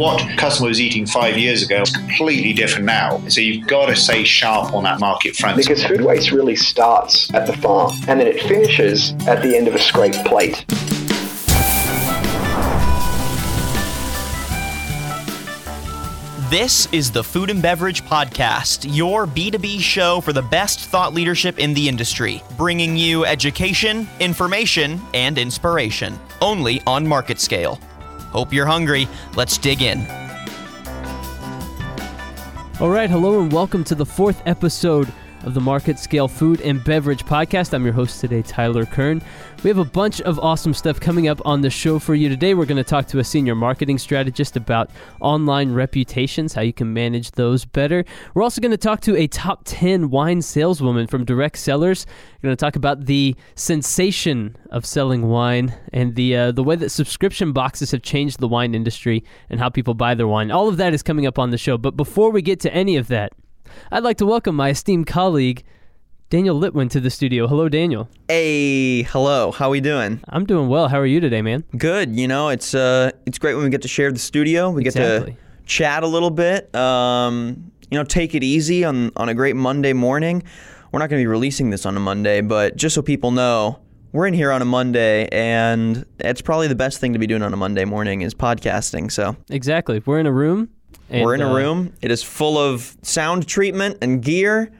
what customer was eating five years ago is completely different now. So you've got to stay sharp on that market front. Because food waste really starts at the farm and then it finishes at the end of a scraped plate. This is the Food and Beverage Podcast, your B2B show for the best thought leadership in the industry, bringing you education, information, and inspiration, only on market scale. Hope you're hungry. Let's dig in. All right, hello and welcome to the fourth episode of the Market Scale Food and Beverage Podcast. I'm your host today, Tyler Kern. We have a bunch of awesome stuff coming up on the show for you today. We're going to talk to a senior marketing strategist about online reputations, how you can manage those better. We're also going to talk to a top 10 wine saleswoman from Direct Cellars. We're going to talk about the sensation of selling wine and the uh, the way that subscription boxes have changed the wine industry and how people buy their wine. All of that is coming up on the show. But before we get to any of that, I'd like to welcome my esteemed colleague, Daniel Litwin, to the studio. Hello, Daniel. Hey, hello. How are we doing? I'm doing well. How are you today, man? Good. You know, it's uh, it's great when we get to share the studio. We Exactly. get to chat a little bit. Um, you know, take it easy on on a great Monday morning. We're not going to be releasing this on a Monday, but just so people know, we're in here on a Monday, and it's probably the best thing to be doing on a Monday morning is podcasting. So Exactly. We're in a room. And, we're in a uh, room. It is full of sound treatment and gear.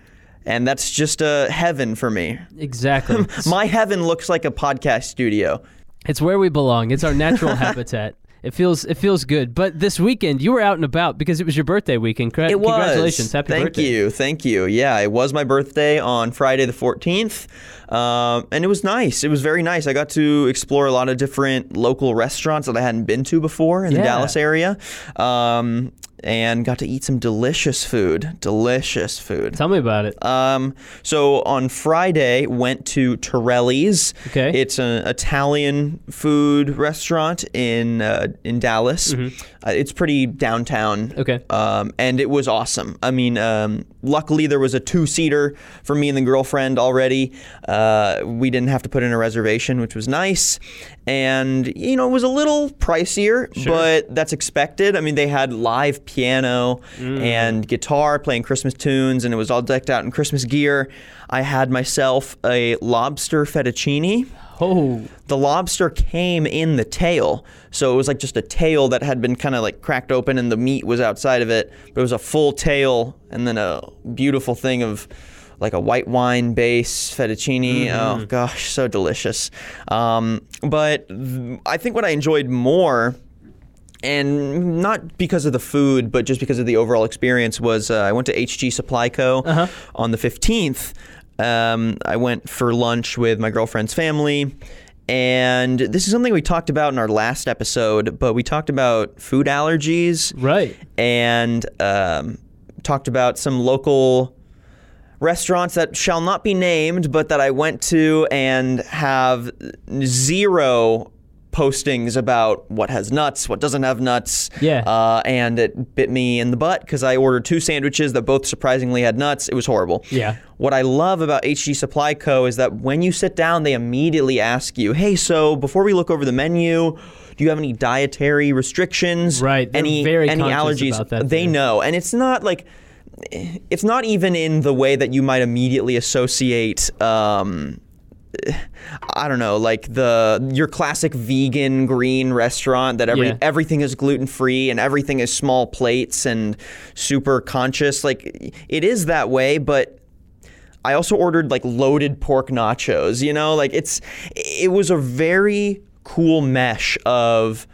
And that's just a heaven for me. Exactly. My heaven looks like a podcast studio. it's where we belong. It's our natural habitat. It feels it feels good. But this weekend you were out and about because it was your birthday weekend. Cra- It was. Congratulations. Happy Thank birthday. you. Thank you. Yeah, it was my birthday on Friday the 14th. Um, and it was nice. It was very nice. I got to explore a lot of different local restaurants that I hadn't been to before in the Dallas area. Um, and got to eat some delicious food. Delicious food. Tell me about it. Um, so on Friday, went to Terilli's. Okay. It's an Italian food restaurant in uh, in Dallas. Uh, it's pretty downtown. Mm-hmm. Okay. Um, and it was awesome. I mean, um, luckily there was a two seater for me and the girlfriend already. Uh, we didn't have to put in a reservation, which was nice. And you know, it was a little pricier, but that's expected. I mean, they had live piano and guitar playing Christmas tunes, and it was all decked out in Christmas gear. I had myself a lobster fettuccine Oh, the lobster came in the tail. So it was like just a tail that had been kind of like cracked open and the meat was outside of it. But it was a full tail and then a beautiful thing of like a white wine base fettuccine. Oh gosh, so delicious. Um, but th- I think what I enjoyed more and not because of the food, but just because of the overall experience, was uh, I went to HG Supply Co. on the 15th. Um, I went for lunch with my girlfriend's family. And this is something we talked about in our last episode, but we talked about food allergies right. and um, talked about some local restaurants that shall not be named, but that I went to and have zero postings about what has nuts, what doesn't have nuts. Yeah. Uh, and it bit me in the butt because I ordered two sandwiches that both surprisingly had nuts. It was horrible. Yeah. What I love about HG Supply Co. is that when you sit down, they immediately ask you, hey, so before we look over the menu, do you have any dietary restrictions? Right, they're Any, very any allergies? about that they know. And it's not like, it's not even in the way that you might immediately associate. Um, I don't know, like the your classic vegan green restaurant that every Yeah. everything is gluten free and everything is small plates and super conscious. Like it is that way, but I also ordered like loaded pork nachos, you know? Like it's it was a very cool mesh of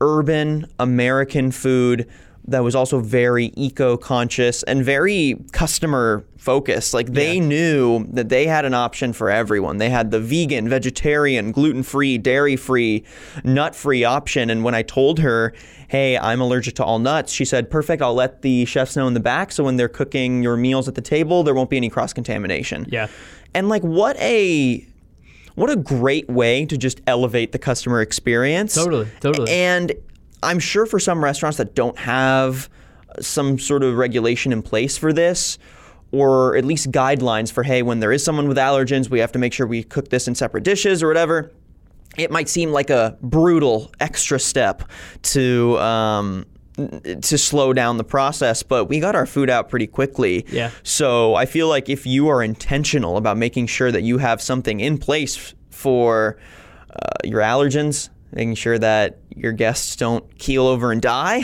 urban American food that was also very eco-conscious and very customer focused. Like they knew that they had an option for everyone. They had the vegan, vegetarian, gluten-free, dairy-free, nut-free option and when I told her, "Hey, I'm allergic to all nuts." She said, "Perfect. I'll let the chefs know in the back so when they're cooking your meals at the table, there won't be any cross-contamination." Yeah. And like what a what a great way to just elevate the customer experience. Totally, totally. And I'm sure for some restaurants that don't have some sort of regulation in place for this, or at least guidelines for, hey, when there is someone with allergens, we have to make sure we cook this in separate dishes or whatever. It might seem like a brutal extra step to um, to slow down the process, but we got our food out pretty quickly. Yeah. So I feel like if you are intentional about making sure that you have something in place for uh, your allergens, making sure that your guests don't keel over and die,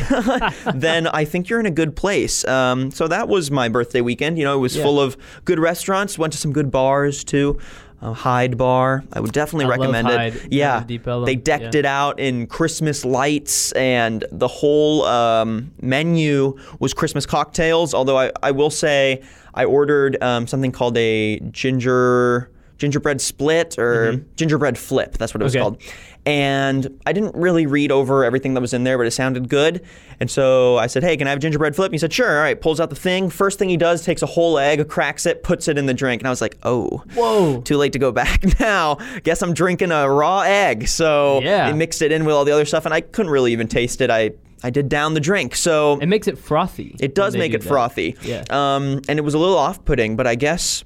then I think you're in a good place. Um, so that was my birthday weekend. You know, it was Yeah. full of good restaurants. Went to some good bars too. Uh, Hide Bar. I would definitely I recommend it. Yeah, in Deep Ellum. they decked Yeah. it out in Christmas lights, and the whole um, menu was Christmas cocktails. Although I, I will say I ordered um, something called a ginger gingerbread split or gingerbread flip. That's what it was Okay. called. And I didn't really read over everything that was in there, but it sounded good. And so I said, "Hey, can I have gingerbread flip?" And he said, "Sure." All right. Pulls out the thing. First thing he does, takes a whole egg, cracks it, puts it in the drink, and I was like, "Oh, Whoa. too late to go back now. Guess I'm drinking a raw egg. So Yeah. mixed it in with all the other stuff, and I couldn't really even taste it. I I did down the drink, so It makes it frothy. it does make do it that. frothy. Yeah. Um, and it was a little off-putting, but I guess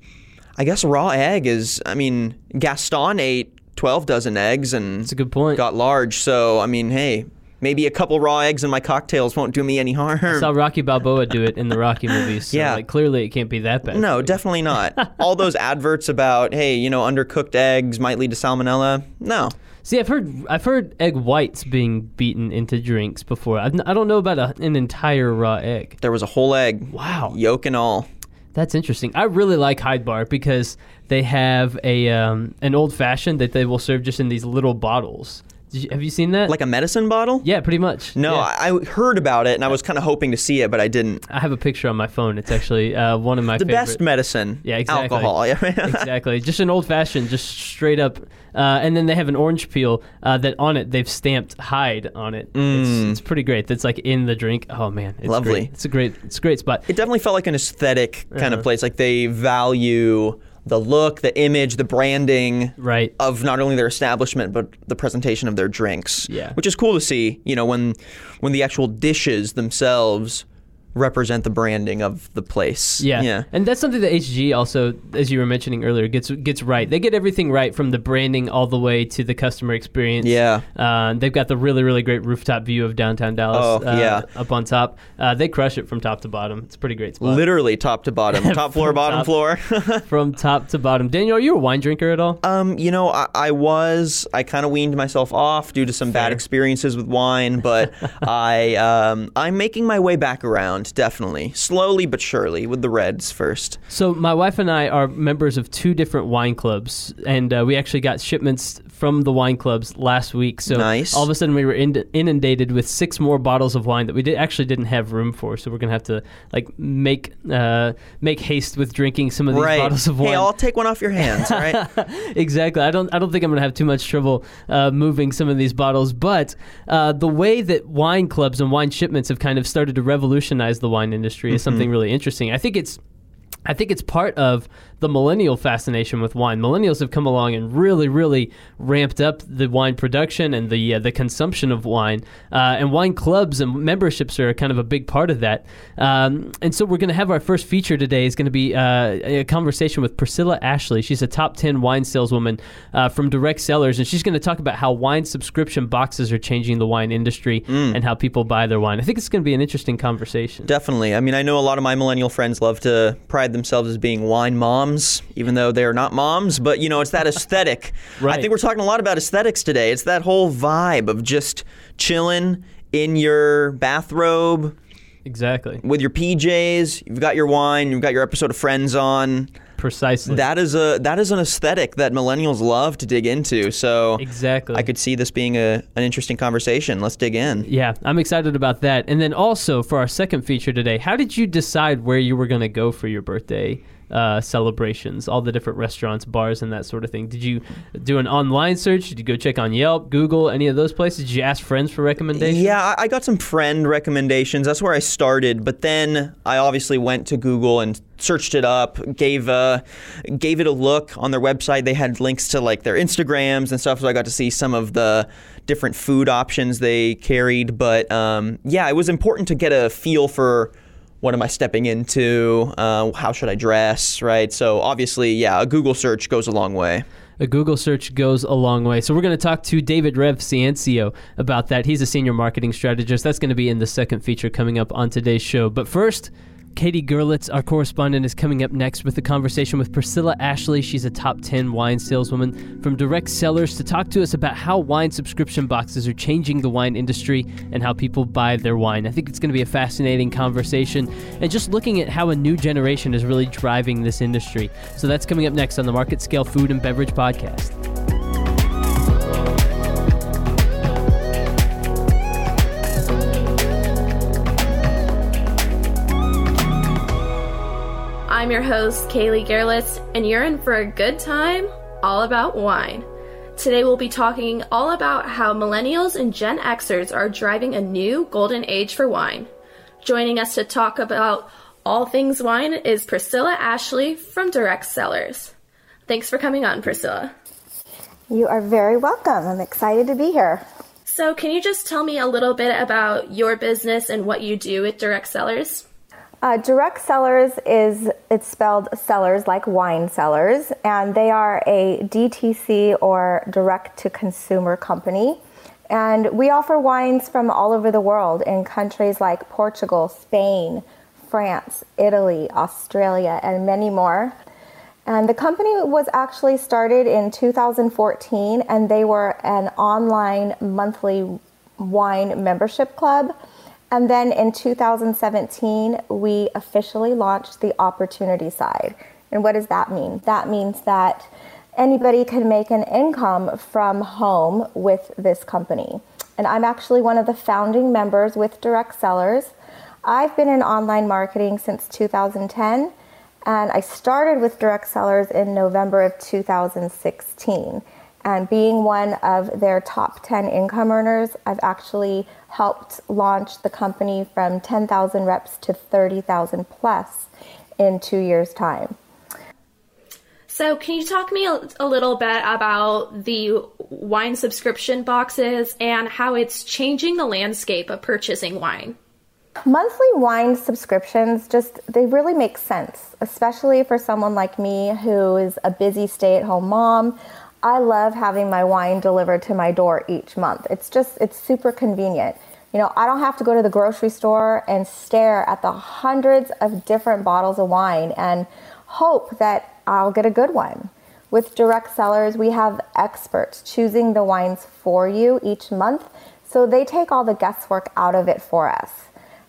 I guess raw egg is. I mean, Gaston ate 12 dozen eggs and That's a good point. got large. So I mean, hey. Maybe a couple raw eggs in my cocktails won't do me any harm. I saw Rocky Balboa do it in the Rocky movies. So Yeah. Like, clearly, it can't be that bad. No, definitely not. All those adverts about, hey, you know, undercooked eggs might lead to salmonella. No. See, I've heard I've heard egg whites being beaten into drinks before. I've, n- I don't know about a, an entire raw egg. There was a whole egg. Wow. Yolk and all. That's interesting. I really like Hide Bar because they have a um, an old fashioned that they will serve just in these little bottles. You, have you seen that? Like a medicine bottle? yeah, pretty much. No, Yeah. I I heard about it and I was kind of hoping to see it, but I didn't. I have a picture on my phone. It's actually uh, one of my The favorite. best medicine. Yeah, exactly. Alcohol. Exactly. Just an old fashioned, just straight up. Uh, and then they have an orange peel uh, that on it they've stamped hide on it. It's, it's pretty great. That's like in the drink. Oh man, it's Mm. Lovely. Great. It's a great. It's a great spot. it definitely felt like an aesthetic kind Uh-huh. of place. Like they value the look, the image, the branding Right. of not only their establishment but the presentation of their drinks. Yeah. Which is cool to see, you know, when when the actual dishes themselves represent the branding of the place. Yeah. Yeah. And that's something that HG also, as you were mentioning earlier, gets gets right. They get everything right from the branding all the way to the customer experience. Yeah. Uh, they've got the really, really great rooftop view of downtown Dallas. Oh, uh, yeah. Up on top. Uh, they crush it from top to bottom. It's a pretty great spot. Literally top to bottom. top floor, bottom top. floor. from top to bottom. Daniel, are you a wine drinker at all? Um, you know, I, I was. I kind of weaned myself off due to some bad experiences with wine, but I um, I'm making my way back around, definitely, slowly but surely, with the reds first. So my wife and I are members of two different wine clubs, and uh, we actually got shipments from the wine clubs last week. So Nice. all of a sudden we were inundated with six more bottles of wine that we did, actually didn't have room for. So we're gonna have to like make uh, make haste with drinking some of these right. bottles of wine. Hey, I'll take one off your hands. Right. exactly. I don't. I don't think I'm going to have too much trouble uh, moving some of these bottles. But uh, the way that wine clubs and wine shipments have kind of started to revolutionize the wine industry is something really interesting. I think it's. I think it's part of the millennial fascination with wine. Millennials have come along and really, really ramped up the wine production and the uh, the consumption of wine. Uh, and wine clubs and memberships are kind of a big part of that. Um, and so we're going to have our first feature today is going to be uh, a conversation with Priscilla Ashley. She's a top ten wine saleswoman uh, from Direct Cellars, and she's going to talk about how wine subscription boxes are changing the wine industry and how people buy their wine. I think it's going to be an interesting conversation. Definitely. I mean, I know a lot of my millennial friends love to pride themselves as being wine moms, even though they're not moms. But you know, it's that aesthetic. Right. I think we're talking a lot about aesthetics today. It's that whole vibe of just chilling in your bathrobe Exactly. with your PJs. You've got your wine. You've got your episode of Friends on. Precisely. That is a that is an aesthetic that millennials love to dig into. So exactly. I could see this being a an interesting conversation. Let's dig in. Yeah, I'm excited about that. And then also for our second feature today, how did you decide where you were going to go for your birthday uh, celebrations? All the different restaurants, bars, and that sort of thing. Did you do an online search? Did you go check on Yelp, Google, any of those places? Did you ask friends for recommendations? Yeah, I- got some friend recommendations. That's where I started. But then I obviously went to Google and searched it up, gave a, gave it a look on their website. They had links to like their Instagrams and stuff, so I got to see some of the different food options they carried. But um, yeah, it was important to get a feel for what am I stepping into, uh, how should I dress, right? So obviously, yeah, a Google search goes a long way. a Google search goes a long way. So we're going to talk to David Rev Ciancio about that. He's a senior marketing strategist. That's going to be in the second feature coming up on today's show. But first, Katie Gerlitz, our correspondent, is coming up next with a conversation with Priscilla Ashley. She's a top 10 wine saleswoman from Direct Cellars to talk to us about how wine subscription boxes are changing the wine industry and how people buy their wine. I think it's going to be a fascinating conversation and just looking at how a new generation is really driving this industry. So that's coming up next on the Market Scale Food and Beverage Podcast. I'm your host, Kaylee Gerlitz, and you're in for a good time all about wine. Today we'll be talking all about how millennials and Gen Xers are driving a new golden age for wine. Joining us to talk about all things wine is Priscilla Ashley from Direct Cellars. Thanks for coming on, Priscilla. You are very welcome. I'm excited to be here. So, can you just tell me a little bit about your business and what you do at Direct Cellars? Uh, Direct Cellars is it's spelled cellars like wine cellars, and they are a DTC or direct to consumer company. And we offer wines from all over the world in countries like Portugal, Spain, France, Italy, Australia, and many more. And the company was actually started in 2014, and they were an online monthly wine membership club and then in 2017, we officially launched the opportunity side. And what does that mean? That means that anybody can make an income from home with this company. And I'm actually one of the founding members with Direct Cellars. I've been in online marketing since 2010, and I started with Direct Cellars in November of 2016. And being one of their top 10 income earners, I've actually helped launch the company from 10,000 reps to 30,000 plus in two years' time. So, can you talk to me a, a, little bit about the wine subscription boxes and how it's changing the landscape of purchasing wine? Monthly wine subscriptions just they really make sense, especially for someone like me who is a busy stay-at-home mom. I love having my wine delivered to my door each month. It's just, it's super convenient. You know, I don't have to go to the grocery store and stare at the hundreds of different bottles of wine and hope that I'll get a good one. With Direct Cellars, we have experts choosing the wines for you each month. So they take all the guesswork out of it for us.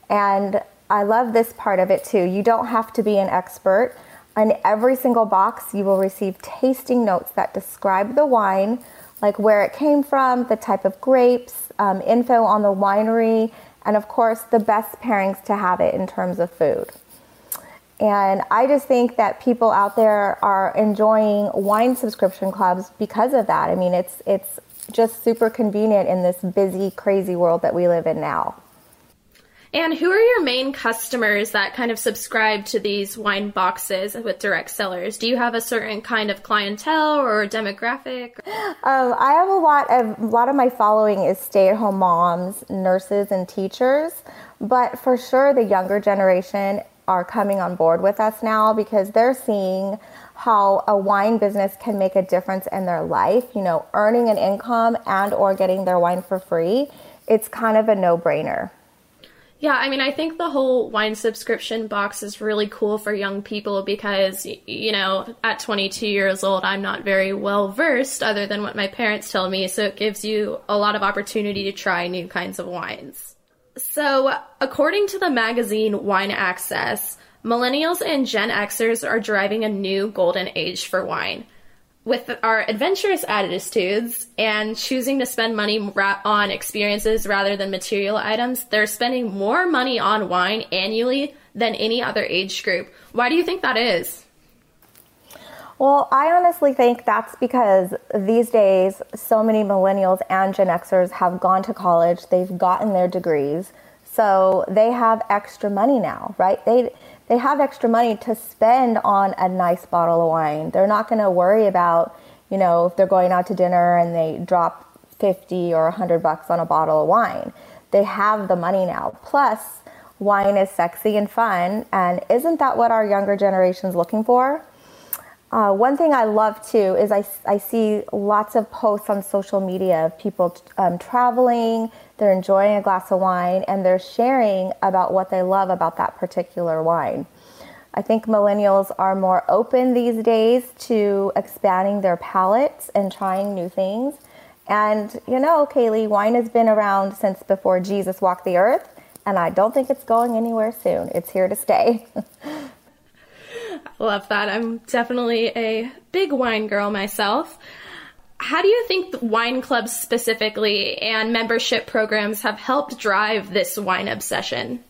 And I love this part of it too. You don't have to be an expert. On every single box, you will receive tasting notes that describe the wine, like where it came from, the type of grapes, um, info on the winery, and of course, the best pairings to have it in terms of food. And I just think that people out there are enjoying wine subscription clubs because of that. I mean, it's it's just super convenient in this busy, crazy world that we live in now. And who are your main customers that kind of subscribe to these wine boxes with Direct Cellars? Do you have a certain kind of clientele or demographic? Um, I have a lot of a lot of my following is stay-at-home moms, nurses, and teachers. But for sure, the younger generation are coming on board with us now because they're seeing how a wine business can make a difference in their life. You know, earning an income and or getting their wine for free. It's kind of a no-brainer. Yeah, I mean, I think the whole wine subscription box is really cool for young people because, you know, at 22 years old, I'm not very well versed other than what my parents tell me. So it gives you a lot of opportunity to try new kinds of wines. So, according to the magazine Wine Access, millennials and Gen Xers are driving a new golden age for wine with our adventurous attitudes and choosing to spend money ra- on experiences rather than material items, they're spending more money on wine annually than any other age group. Why do you think that is? Well, I honestly think that's because these days so many millennials and Gen Xers have gone to college, they've gotten their degrees, so they have extra money now, right? They they have extra money to spend on a nice bottle of wine. They're not going to worry about, you know, if they're going out to dinner and they drop 50 or 100 bucks on a bottle of wine. They have the money now. Plus, wine is sexy and fun, and isn't that what our younger generation's looking for? Uh, one thing I love too is I, I see lots of posts on social media of people um, traveling, they're enjoying a glass of wine, and they're sharing about what they love about that particular wine. I think millennials are more open these days to expanding their palates and trying new things. And you know, Kaylee, wine has been around since before Jesus walked the earth, and I don't think it's going anywhere soon. It's here to stay. Love that. I'm definitely a big wine girl myself. How do you think wine clubs specifically and membership programs have helped drive this wine obsession?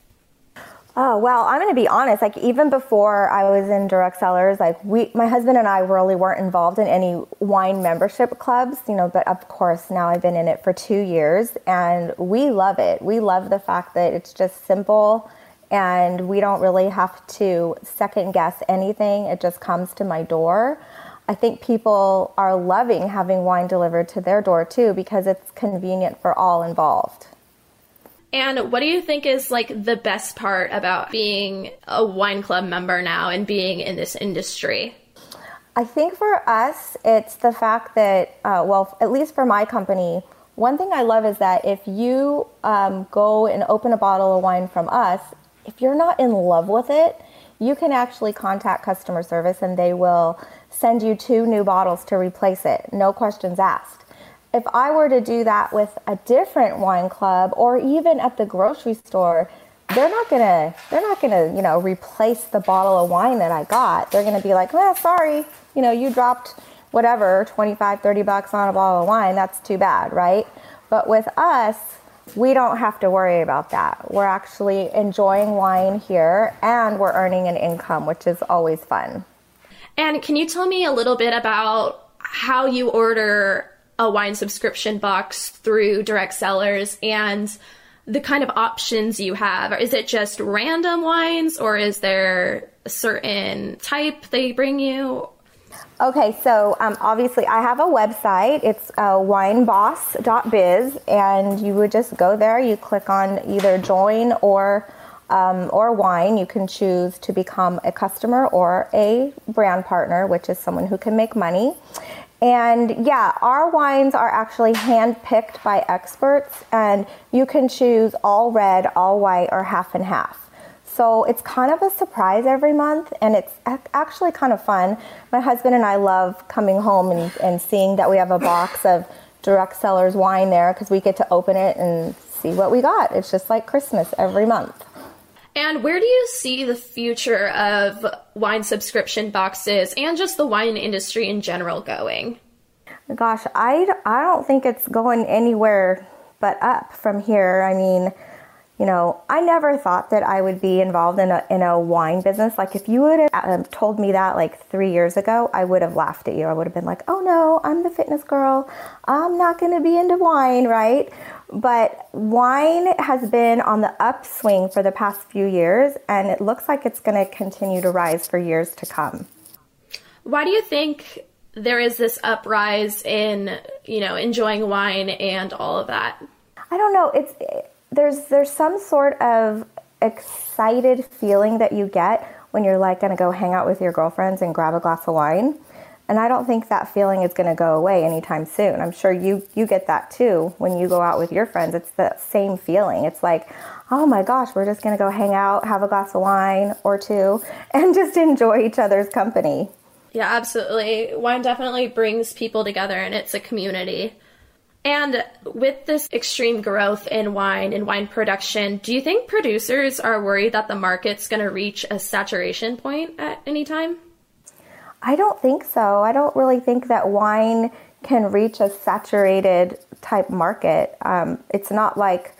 Oh, well, I'm going to be honest. Like, even before I was in Direct Cellars, like, we, my husband and I really weren't involved in any wine membership clubs, you know, but of course, now I've been in it for two years and we love it. We love the fact that it's just simple and we don't really have to second guess anything. It just comes to my door. I think people are loving having wine delivered to their door too because it's convenient for all involved. And what do you think is like the best part about being a wine club member now and being in this industry? I think for us, it's the fact that, uh, well, at least for my company, one thing I love is that if you um, go and open a bottle of wine from us, if you're not in love with it, you can actually contact customer service and they will send you two new bottles to replace it, no questions asked. If I were to do that with a different wine club or even at the grocery store, they're not gonna they're not gonna you know replace the bottle of wine that I got. They're gonna be like, oh, sorry, you know, you dropped whatever 25 30 bucks on a bottle of wine. That's too bad right? But with us we don't have to worry about that we're actually enjoying wine here and we're earning an income which is always fun and can you tell me a little bit about how you order a wine subscription box through Direct Cellars and the kind of options you have. Is it just random wines or is there a certain type they bring you? Okay, so um, obviously I have a website. It's uh, wineboss.biz, and you would just go there. You click on either join or um, or wine. You can choose to become a customer or a brand partner, which is someone who can make money. And yeah, our wines are actually hand picked by experts, and you can choose all red, all white, or half and half. So it's kind of a surprise every month, and it's actually kind of fun. My husband and I love coming home and, and seeing that we have a box of Direct Cellars wine there because we get to open it and see what we got. It's just like Christmas every month. And where do you see the future of wine subscription boxes and just the wine industry in general going? Gosh, I, I don't think it's going anywhere but up from here. I mean, you know, I never thought that I would be involved in a, in a wine business. Like, if you would have um, told me that like three years ago, I would have laughed at you. I would have been like, oh no, I'm the fitness girl. I'm not going to be into wine, right? But wine has been on the upswing for the past few years, and it looks like it's going to continue to rise for years to come. Why do you think there is this uprise in, you know, enjoying wine and all of that? I don't know. It's there's there's some sort of excited feeling that you get when you're like going to go hang out with your girlfriends and grab a glass of wine. And I don't think that feeling is going to go away anytime soon. I'm sure you you get that too when you go out with your friends. It's the same feeling. It's like, "Oh my gosh, we're just going to go hang out, have a glass of wine or two and just enjoy each other's company." Yeah, absolutely. Wine definitely brings people together and it's a community. And with this extreme growth in wine and wine production, do you think producers are worried that the market's going to reach a saturation point at any time? I don't think so. I don't really think that wine can reach a saturated type market. Um, it's not like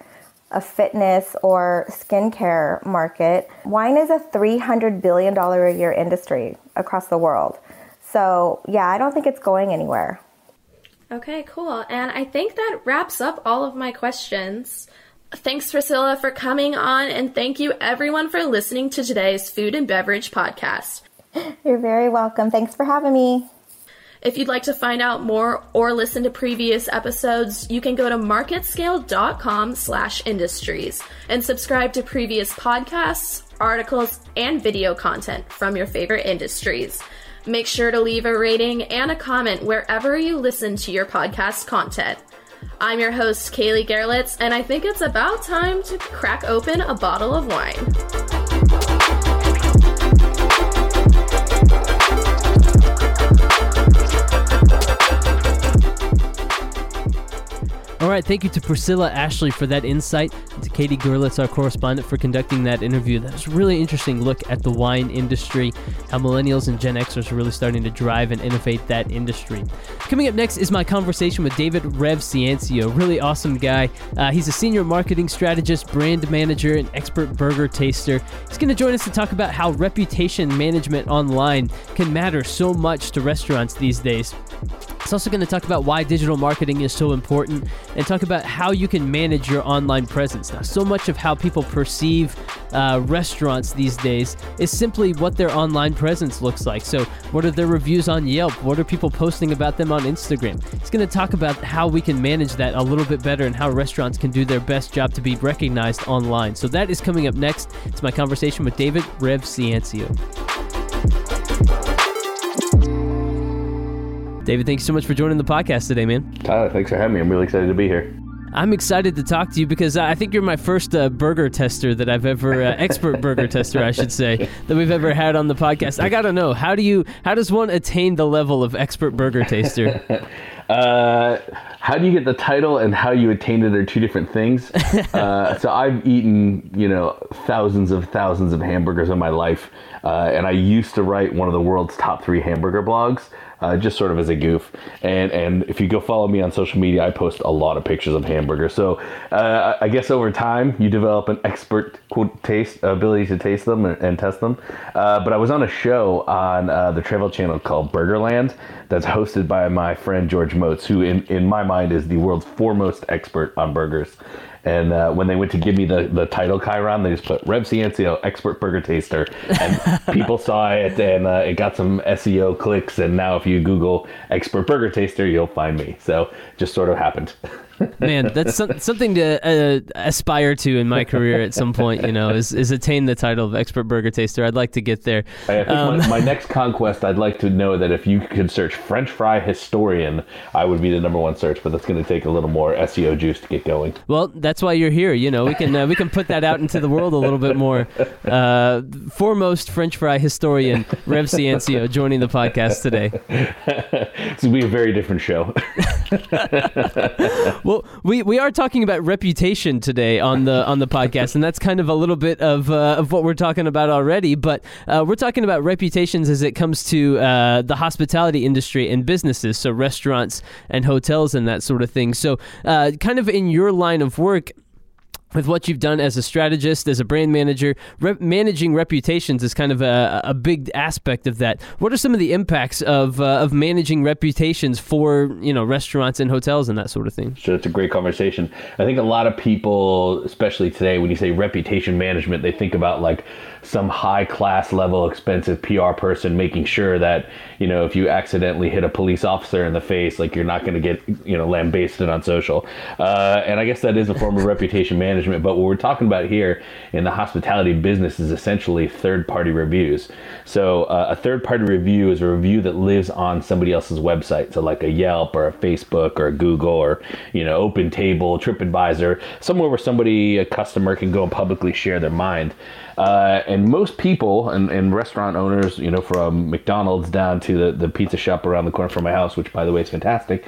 a fitness or skincare market. Wine is a $300 billion a year industry across the world. So, yeah, I don't think it's going anywhere. Okay, cool. And I think that wraps up all of my questions. Thanks, Priscilla, for coming on, and thank you, everyone, for listening to today's Food and Beverage Podcast. You're very welcome. Thanks for having me. If you'd like to find out more or listen to previous episodes, you can go to marketscale.com slash industries and subscribe to previous podcasts, articles, and video content from your favorite industries. Make sure to leave a rating and a comment wherever you listen to your podcast content. I'm your host, Kaylee Gerlitz, and I think it's about time to crack open a bottle of wine. All right, thank you to Priscilla Ashley for that insight, and to Katie Gerlitz, our correspondent, for conducting that interview. That was a really interesting look at the wine industry, how millennials and Gen Xers are really starting to drive and innovate that industry. Coming up next is my conversation with David Rev Ciancio, really awesome guy. Uh, he's a senior marketing strategist, brand manager, and expert burger taster. He's going to join us to talk about how reputation management online can matter so much to restaurants these days. It's also going to talk about why digital marketing is so important and talk about how you can manage your online presence. Now, so much of how people perceive uh, restaurants these days is simply what their online presence looks like. So, what are their reviews on Yelp? What are people posting about them on Instagram? It's going to talk about how we can manage that a little bit better and how restaurants can do their best job to be recognized online. So, that is coming up next. It's my conversation with David Rev Ciancio. David, thanks so much for joining the podcast today, man. Tyler, thanks for having me. I'm really excited to be here. I'm excited to talk to you because I think you're my first uh, burger tester that I've ever uh, expert burger tester, I should say, that we've ever had on the podcast. I gotta know how do you how does one attain the level of expert burger taster? Uh, how do you get the title and how you attain it are two different things. Uh, so I've eaten, you know, thousands of thousands of hamburgers in my life, uh, and I used to write one of the world's top three hamburger blogs. Uh, just sort of as a goof, and and if you go follow me on social media, I post a lot of pictures of hamburgers. So uh, I guess over time you develop an expert quote taste ability to taste them and, and test them. Uh, but I was on a show on uh, the Travel Channel called Burgerland that's hosted by my friend George Motz, who in in my mind is the world's foremost expert on burgers. And uh, when they went to give me the, the title chyron, they just put Rev Ciancio, expert burger taster. And people saw it and uh, it got some SEO clicks. And now if you Google expert burger taster, you'll find me. So just sort of happened. Man, that's some, something to uh, aspire to in my career at some point. You know, is, is attain the title of expert burger taster. I'd like to get there. Um, my, my next conquest, I'd like to know that if you could search French fry historian, I would be the number one search. But that's going to take a little more SEO juice to get going. Well, that's why you're here. You know, we can uh, we can put that out into the world a little bit more. Uh, foremost French fry historian Rev Ciancio joining the podcast today. It's going to be a very different show. Well, we, we are talking about reputation today on the on the podcast, and that's kind of a little bit of uh, of what we're talking about already. But uh, we're talking about reputations as it comes to uh, the hospitality industry and businesses, so restaurants and hotels and that sort of thing. So, uh, kind of in your line of work. With what you've done as a strategist, as a brand manager, managing reputations is kind of a, a big aspect of that. What are some of the impacts of uh, of managing reputations for you know restaurants and hotels and that sort of thing? So it's a great conversation. I think a lot of people, especially today, when you say reputation management, they think about like some high class level expensive PR person making sure that, you know, if you accidentally hit a police officer in the face, like you're not going to get, you know, lambasted on social. Uh, and I guess that is a form of reputation management. But what we're talking about here in the hospitality business is essentially third party reviews. So uh, a third party review is a review that lives on somebody else's website. So like a Yelp or a Facebook or a Google or, you know, Open Table, TripAdvisor, somewhere where somebody, a customer can go and publicly share their mind. Uh, and most people and, and restaurant owners, you know, from McDonald's down to the, the pizza shop around the corner from my house, which by the way is fantastic,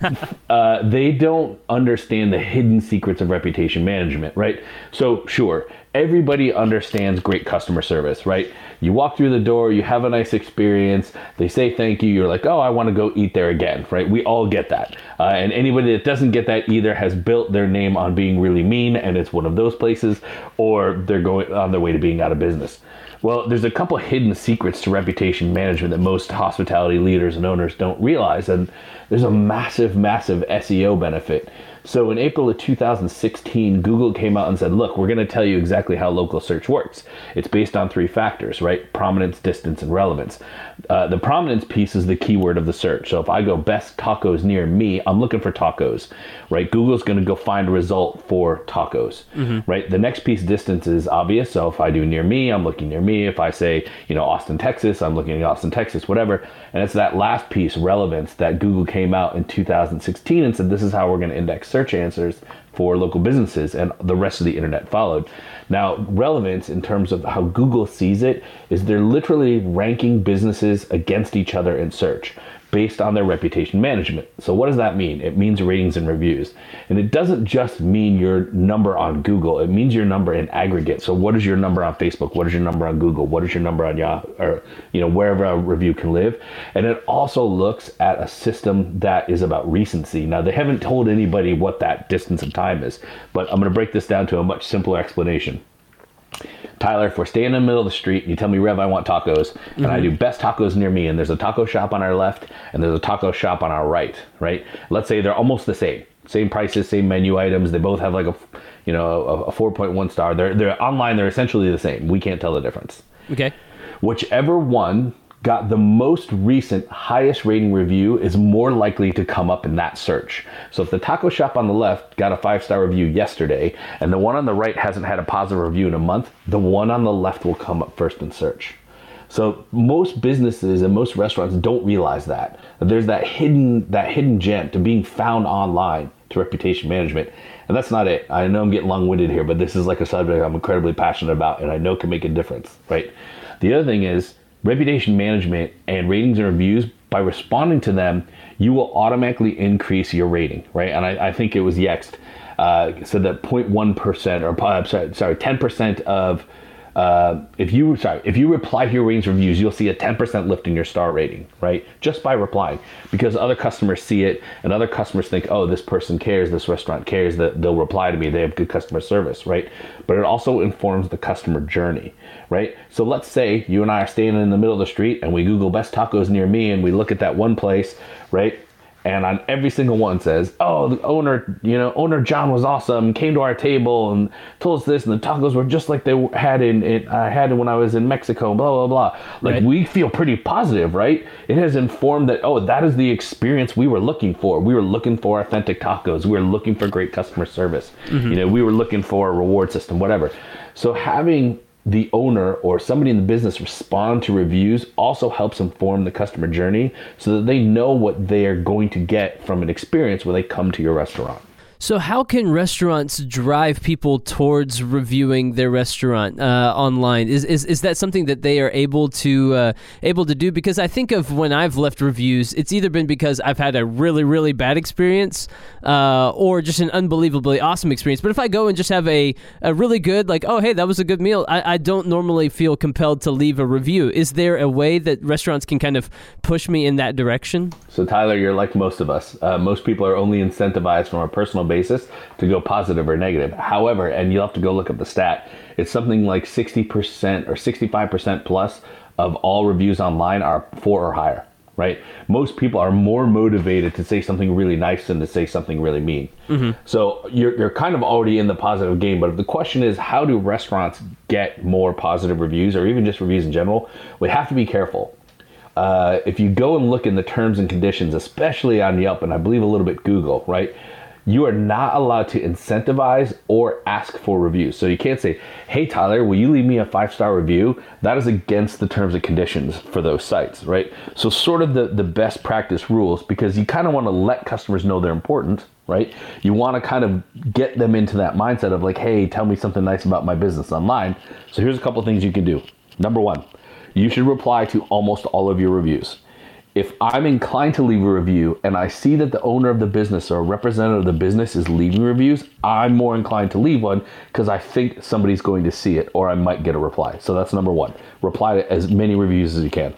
uh, they don't understand the hidden secrets of reputation management, right? So, sure, everybody understands great customer service, right? You walk through the door, you have a nice experience, they say thank you, you're like, oh, I want to go eat there again, right? We all get that. Uh, and anybody that doesn't get that either has built their name on being really mean, and it's one of those places, or they're going on their way to being out of business. Well, there's a couple hidden secrets to reputation management that most hospitality leaders and owners don't realize, and there's a massive, massive SEO benefit. So in April of 2016, Google came out and said, look, we're going to tell you exactly how local search works. It's based on three factors, right? Prominence, distance, and relevance. Uh, the prominence piece is the keyword of the search. So if I go best tacos near me, I'm looking for tacos, right? Google's going to go find a result for tacos, right? The next piece, distance, is obvious. So if I do near me, I'm looking near me. If I say, you know, Austin, Texas, I'm looking at Austin, Texas, whatever. And it's that last piece, relevance, that Google came out in 2016 and said, this is how we're going to index search answers for local businesses, and the rest of the internet followed. Now, relevance in terms of how Google sees it is they're literally ranking businesses against each other in search based on their reputation management. So, what does that mean? It means ratings and reviews. And it doesn't just mean your number on Google, it means your number in aggregate. So, what is your number on Facebook? What is your number on Google? What is your number on Yahoo? Or, you know, wherever a review can live. And it also looks at a system that is about recency. Now, they haven't told anybody what that distance of time is, but I'm going to break this down to a much simpler explanation. Tyler, if we're staying in the middle of the street, and you tell me, Rev, I want tacos, and I do mm-hmm. best tacos near me, and there's a taco shop on our left, and there's a taco shop on our right, right? Let's say they're almost the same, same prices, same menu items. They both have like a, you know, a, a 4.1 star. They're they're online. They're essentially the same. We can't tell the difference. Okay. Whichever one got the most recent highest rating review is more likely to come up in that search. So if the taco shop on the left got a five star review yesterday and the one on the right hasn't had a positive review in a month, the one on the left will come up first in search. So most businesses and most restaurants don't realize that. There's that hidden that hidden gem to being found online to reputation management. And that's not it. I know I'm getting long-winded here, but this is like a subject I'm incredibly passionate about and I know can make a difference, right? The other thing is reputation management and ratings and reviews by responding to them you will automatically increase your rating right? And i, I think it was yext uh, said that 0.1% or uh, sorry, sorry 10% of uh, if you sorry if you reply to your ratings reviews you'll see a 10% lift in your star rating right? Just by replying because other customers see it and other customers think oh this person cares this restaurant cares that they'll reply to me they have good customer service right? But it also informs the customer journey right so let's say you and i are standing in the middle of the street and we google best tacos near me and we look at that one place right and on every single one says, "Oh, the owner, you know, owner John was awesome. Came to our table and told us this, and the tacos were just like they had in it. I had when I was in Mexico. Blah blah blah. Like Right. we feel pretty positive, right? It has informed that oh, that is the experience we were looking for. We were looking for authentic tacos. We were looking for great customer service. Mm-hmm. You know, we were looking for a reward system, whatever. So having the owner or somebody in the business respond to reviews also helps inform the customer journey so that they know what they are going to get from an experience when they come to your restaurant. So, how can restaurants drive people towards reviewing their restaurant uh, online? Is, is is that something that they are able to uh, able to do? Because I think of when I've left reviews, it's either been because I've had a really really bad experience, uh, or just an unbelievably awesome experience. But if I go and just have a, a really good, like, oh hey, that was a good meal, I, I don't normally feel compelled to leave a review. Is there a way that restaurants can kind of push me in that direction? So, Tyler, you're like most of us. Uh, most people are only incentivized from a personal basis to go positive or negative. However, and you'll have to go look up the stat, it's something like 60% or 65% plus of all reviews online are four or higher, right? Most people are more motivated to say something really nice than to say something really mean. So, you're, you're kind of already in the positive game. But if the question is, how do restaurants get more positive reviews or even just reviews in general? We have to be careful uh, if you go and look in the terms and conditions, especially on Yelp and I believe a little bit Google, right? You are not allowed to incentivize or ask for reviews. So you can't say, hey, Tyler, will you leave me a five star review? That is against the terms and conditions for those sites, right? So, sort of the, the best practice rules because you kind of want to let customers know they're important, right? You want to kind of get them into that mindset of like, hey, tell me something nice about my business online. So, here's a couple things you can do. Number one, you should reply to almost all of your reviews. If I'm inclined to leave a review and I see that the owner of the business or a representative of the business is leaving reviews, I'm more inclined to leave one because I think somebody's going to see it or I might get a reply. So that's number one. Reply to as many reviews as you can.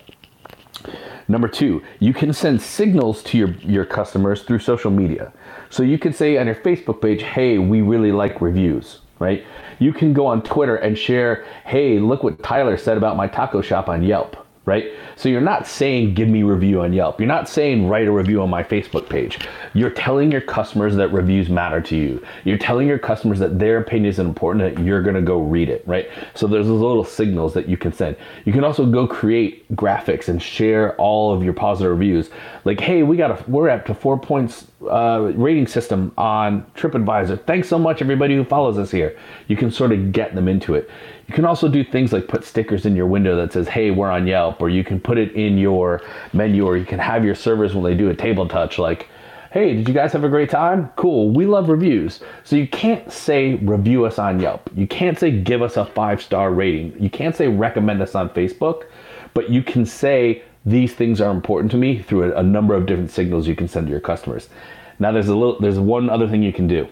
Number two, you can send signals to your, your customers through social media. So you can say on your Facebook page, hey, we really like reviews, right? You can go on Twitter and share, hey, look what Tyler said about my taco shop on Yelp, right? So you're not saying give me review on Yelp. You're not saying write a review on my Facebook page. You're telling your customers that reviews matter to you. You're telling your customers that their opinion is important that you're going to go read it, right? So there's those little signals that you can send. You can also go create graphics and share all of your positive reviews. Like, hey, we got a we're up to 4 points uh, rating system on TripAdvisor. Thanks so much everybody who follows us here. You can sort of get them into it. You can also do things like put stickers in your window that says, hey, we're on Yelp, or you can put it in your menu, or you can have your servers when they do a table touch, like, hey, did you guys have a great time? Cool, we love reviews. So you can't say review us on Yelp. You can't say give us a five star rating. You can't say recommend us on Facebook, but you can say these things are important to me through a, a number of different signals you can send to your customers. Now there's a little there's one other thing you can do.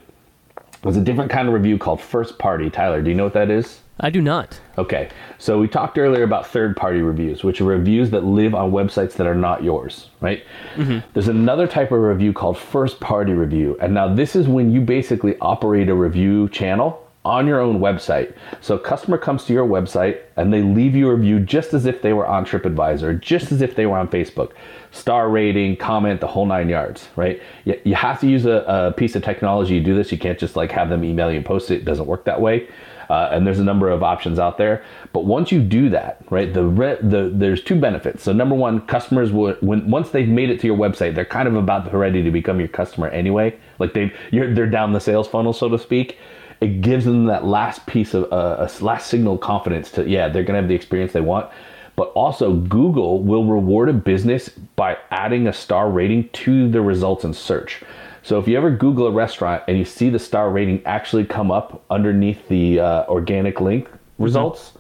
There's a different kind of review called first party. Tyler, do you know what that is? I do not. Okay, so we talked earlier about third party reviews, which are reviews that live on websites that are not yours, right? Mm-hmm. There's another type of review called first party review. And now this is when you basically operate a review channel on your own website. So a customer comes to your website and they leave you a review just as if they were on TripAdvisor, just as if they were on Facebook. Star rating, comment, the whole nine yards, right? You, you have to use a, a piece of technology to do this. You can't just like have them email you and post it. It doesn't work that way. Uh, and there's a number of options out there. But once you do that, right, the re- the there's two benefits. So number one, customers will when once they've made it to your website, they're kind of about ready to become your customer anyway. Like they they're down the sales funnel, so to speak. It gives them that last piece of uh, a last signal of confidence to yeah, they're gonna have the experience they want. But also, Google will reward a business by adding a star rating to the results in search. So if you ever Google a restaurant and you see the star rating actually come up underneath the uh, organic link results,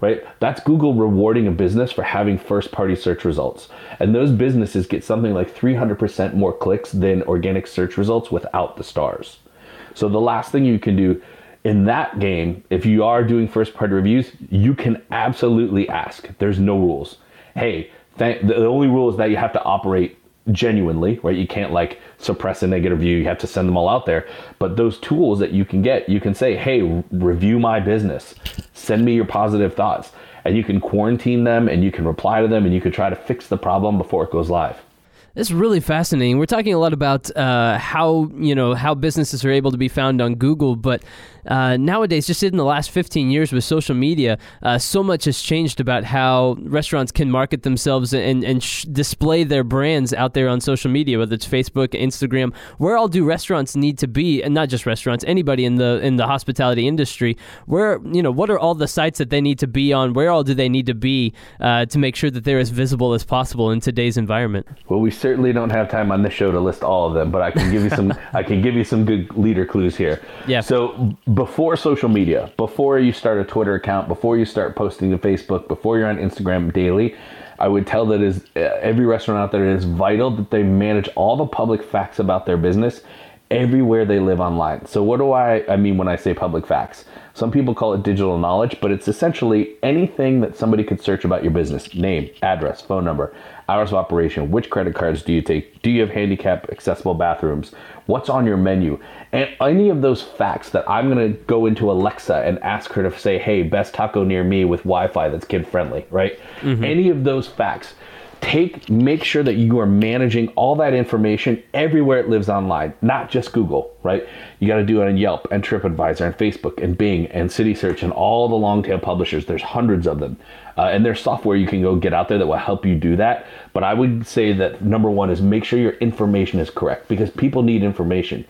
right? That's Google rewarding a business for having first party search results. And those businesses get something like 300% more clicks than organic search results without the stars. So the last thing you can do in that game, if you are doing first party reviews, you can absolutely ask. There's no rules. Hey, th- the only rule is that you have to operate genuinely, right? You can't like suppress a negative view. You have to send them all out there. But those tools that you can get, you can say, hey, review my business. Send me your positive thoughts. And you can quarantine them and you can reply to them and you can try to fix the problem before it goes live. Is really fascinating. We're talking a lot about uh, how you know how businesses are able to be found on Google, but uh, nowadays, just in the last 15 years with social media, uh, so much has changed about how restaurants can market themselves and and sh- display their brands out there on social media, whether it's Facebook, Instagram. Where all do restaurants need to be, and not just restaurants, anybody in the in the hospitality industry? Where you know what are all the sites that they need to be on? Where all do they need to be uh, to make sure that they're as visible as possible in today's environment? Well, we certainly don't have time on this show to list all of them, but I can give you some. I can give you some good leader clues here. Yeah. So before social media, before you start a Twitter account, before you start posting to Facebook, before you're on Instagram daily, I would tell that is uh, every restaurant out there it is vital that they manage all the public facts about their business everywhere they live online. So what do I I mean when I say public facts? Some people call it digital knowledge, but it's essentially anything that somebody could search about your business. Name, address, phone number, hours of operation, which credit cards do you take? Do you have handicap accessible bathrooms? What's on your menu? And any of those facts that I'm going to go into Alexa and ask her to say, "Hey, best taco near me with Wi-Fi that's kid friendly," right? Mm-hmm. Any of those facts take make sure that you are managing all that information everywhere it lives online not just google right? You got to do it on yelp and tripadvisor and facebook and bing and city search and all the long tail publishers. There's hundreds of them. Uh, and there's software you can go get out there that will help you do that. But i would say that number one is make sure your information is correct because people need information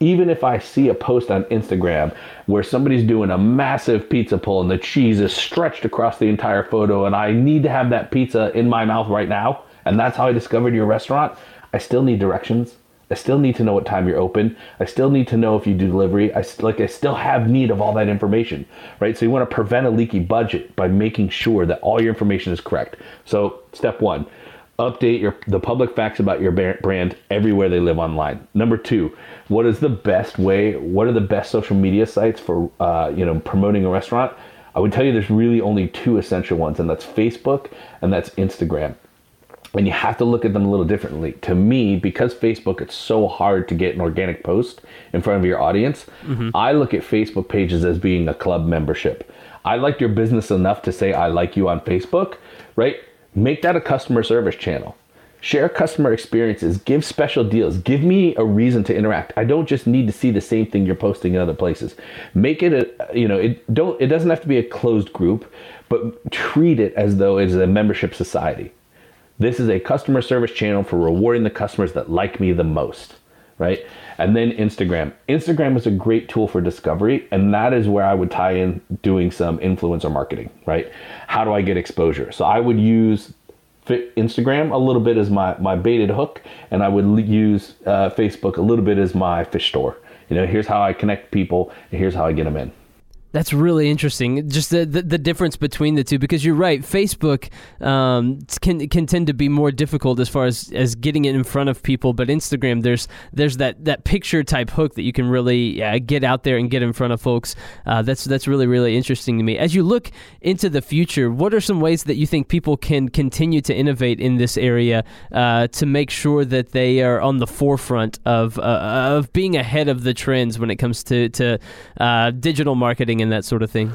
even if I see a post on Instagram where somebody's doing a massive pizza pull and the cheese is stretched across the entire photo and I need to have that pizza in my mouth right now, and that's how I discovered your restaurant, I still need directions. I still need to know what time you're open. I still need to know if you do delivery. I like I still have need of all that information, right? So you want to prevent a leaky budget by making sure that all your information is correct. So step 1, update your the public facts about your brand everywhere they live online. Number two, what is the best way? What are the best social media sites for uh, you know promoting a restaurant? I would tell you there's really only two essential ones, and that's Facebook and that's Instagram. And you have to look at them a little differently. To me, because Facebook, it's so hard to get an organic post in front of your audience. I look at Facebook pages as being a club membership. I like your business enough to say I like you on Facebook, right? Make that a customer service channel. Share customer experiences, give special deals, give me a reason to interact. I don't just need to see the same thing you're posting in other places. Make it a you know, it don't it doesn't have to be a closed group, but treat it as though it's a membership society. This is a customer service channel for rewarding the customers that like me the most, right? And then Instagram. Instagram is a great tool for discovery, and that is where I would tie in doing some influencer marketing, right? How do I get exposure? So I would use Instagram a little bit as my, my baited hook, and I would use uh, Facebook a little bit as my fish store. You know, here's how I connect people, and here's how I get them in. That's really interesting. Just the, the, the, difference between the two, because you're right. Facebook um, can can tend to be more difficult as far as, as getting it in front of people, but Instagram there's there's that, that picture type hook that you can really uh, get out there and get in front of folks. Uh, that's that's really really interesting to me. As you look into the future, what are some ways that you think people can continue to innovate in this area uh, to make sure that they are on the forefront of uh, of being ahead of the trends when it comes to to uh, digital marketing? And that sort of thing?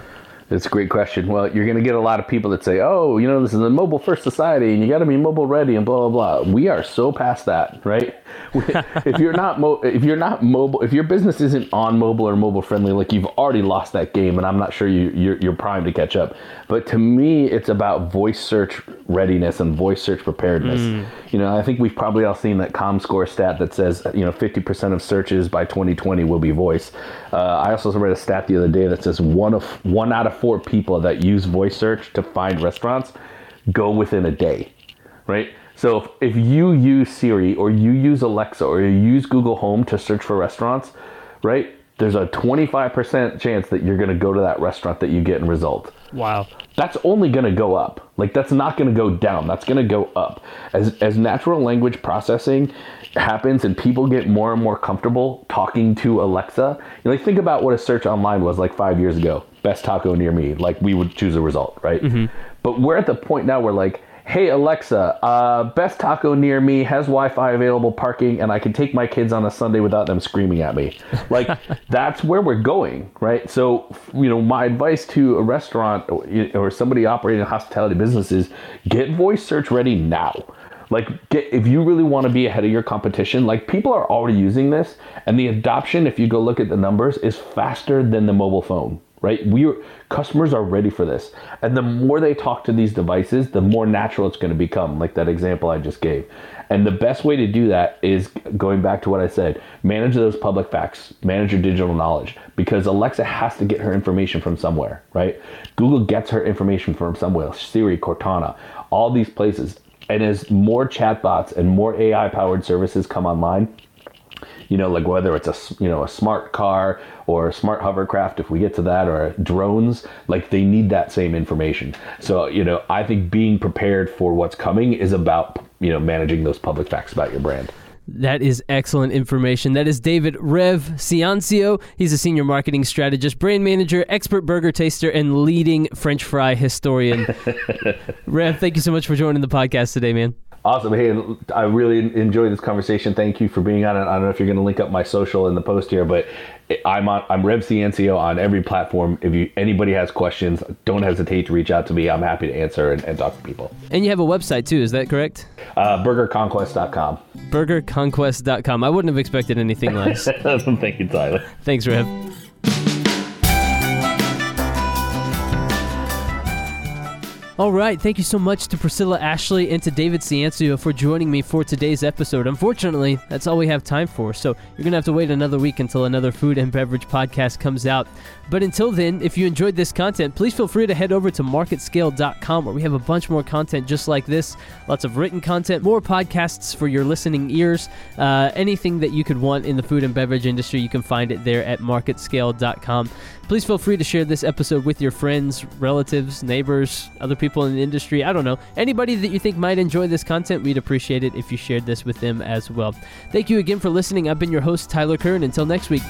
That's a great question. Well, you're going to get a lot of people that say, "Oh, you know, this is a mobile first society, and you got to be mobile ready," and blah blah blah. We are so past that, right? if you're not mo- if you're not mobile, if your business isn't on mobile or mobile friendly, like you've already lost that game, and I'm not sure you you're, you're primed to catch up. But to me, it's about voice search readiness and voice search preparedness. Mm. You know, I think we've probably all seen that ComScore stat that says you know 50% of searches by 2020 will be voice. Uh, I also read a stat the other day that says one of one out of four people that use voice search to find restaurants go within a day, right? So if, if you use Siri or you use Alexa or you use Google Home to search for restaurants, right? There's a 25% chance that you're going to go to that restaurant that you get in result. Wow. That's only going to go up. Like that's not going to go down. That's going to go up. As as natural language processing happens and people get more and more comfortable talking to Alexa, you know, like think about what a search online was like 5 years ago. Best taco near me. Like we would choose a result, right? Mm-hmm. But we're at the point now where like hey Alexa, uh, best taco near me has Wi-Fi available parking, and I can take my kids on a Sunday without them screaming at me. Like that's where we're going, right? So you know, my advice to a restaurant or, or somebody operating a hospitality business is get voice search ready now. Like, get, if you really want to be ahead of your competition, like people are already using this, and the adoption, if you go look at the numbers, is faster than the mobile phone right? We are, customers are ready for this, and the more they talk to these devices, the more natural it's going to become. Like that example I just gave, and the best way to do that is going back to what I said: manage those public facts, manage your digital knowledge, because Alexa has to get her information from somewhere, right? Google gets her information from somewhere. Siri, Cortana, all these places. And as more chatbots and more AI powered services come online, you know, like whether it's a you know a smart car or a smart hovercraft, if we get to that, or drones, like they need that same information. So you know, I think being prepared for what's coming is about you know managing those public facts about your brand. That is excellent information. That is David Rev Ciancio. He's a senior marketing strategist, brand manager, expert burger taster, and leading French fry historian. Rev, thank you so much for joining the podcast today, man. Awesome. Hey, I really enjoyed this conversation. Thank you for being on it. I don't know if you're going to link up my social in the post here, but I'm on. I'm Rev Ciancio on every platform. If you anybody has questions, don't hesitate to reach out to me. I'm happy to answer and, and talk to people. And you have a website too. Is that correct? Uh, burgerconquest.com. Burgerconquest.com. I wouldn't have expected anything less. Thank you, Tyler. Thanks, Rev. All right, thank you so much to Priscilla Ashley and to David Ciancio for joining me for today's episode. Unfortunately, that's all we have time for, so you're going to have to wait another week until another food and beverage podcast comes out. But until then, if you enjoyed this content, please feel free to head over to marketscale.com where we have a bunch more content just like this. Lots of written content, more podcasts for your listening ears. Uh, anything that you could want in the food and beverage industry, you can find it there at marketscale.com. Please feel free to share this episode with your friends, relatives, neighbors, other people in the industry. I don't know. Anybody that you think might enjoy this content, we'd appreciate it if you shared this with them as well. Thank you again for listening. I've been your host, Tyler Kern. Until next week.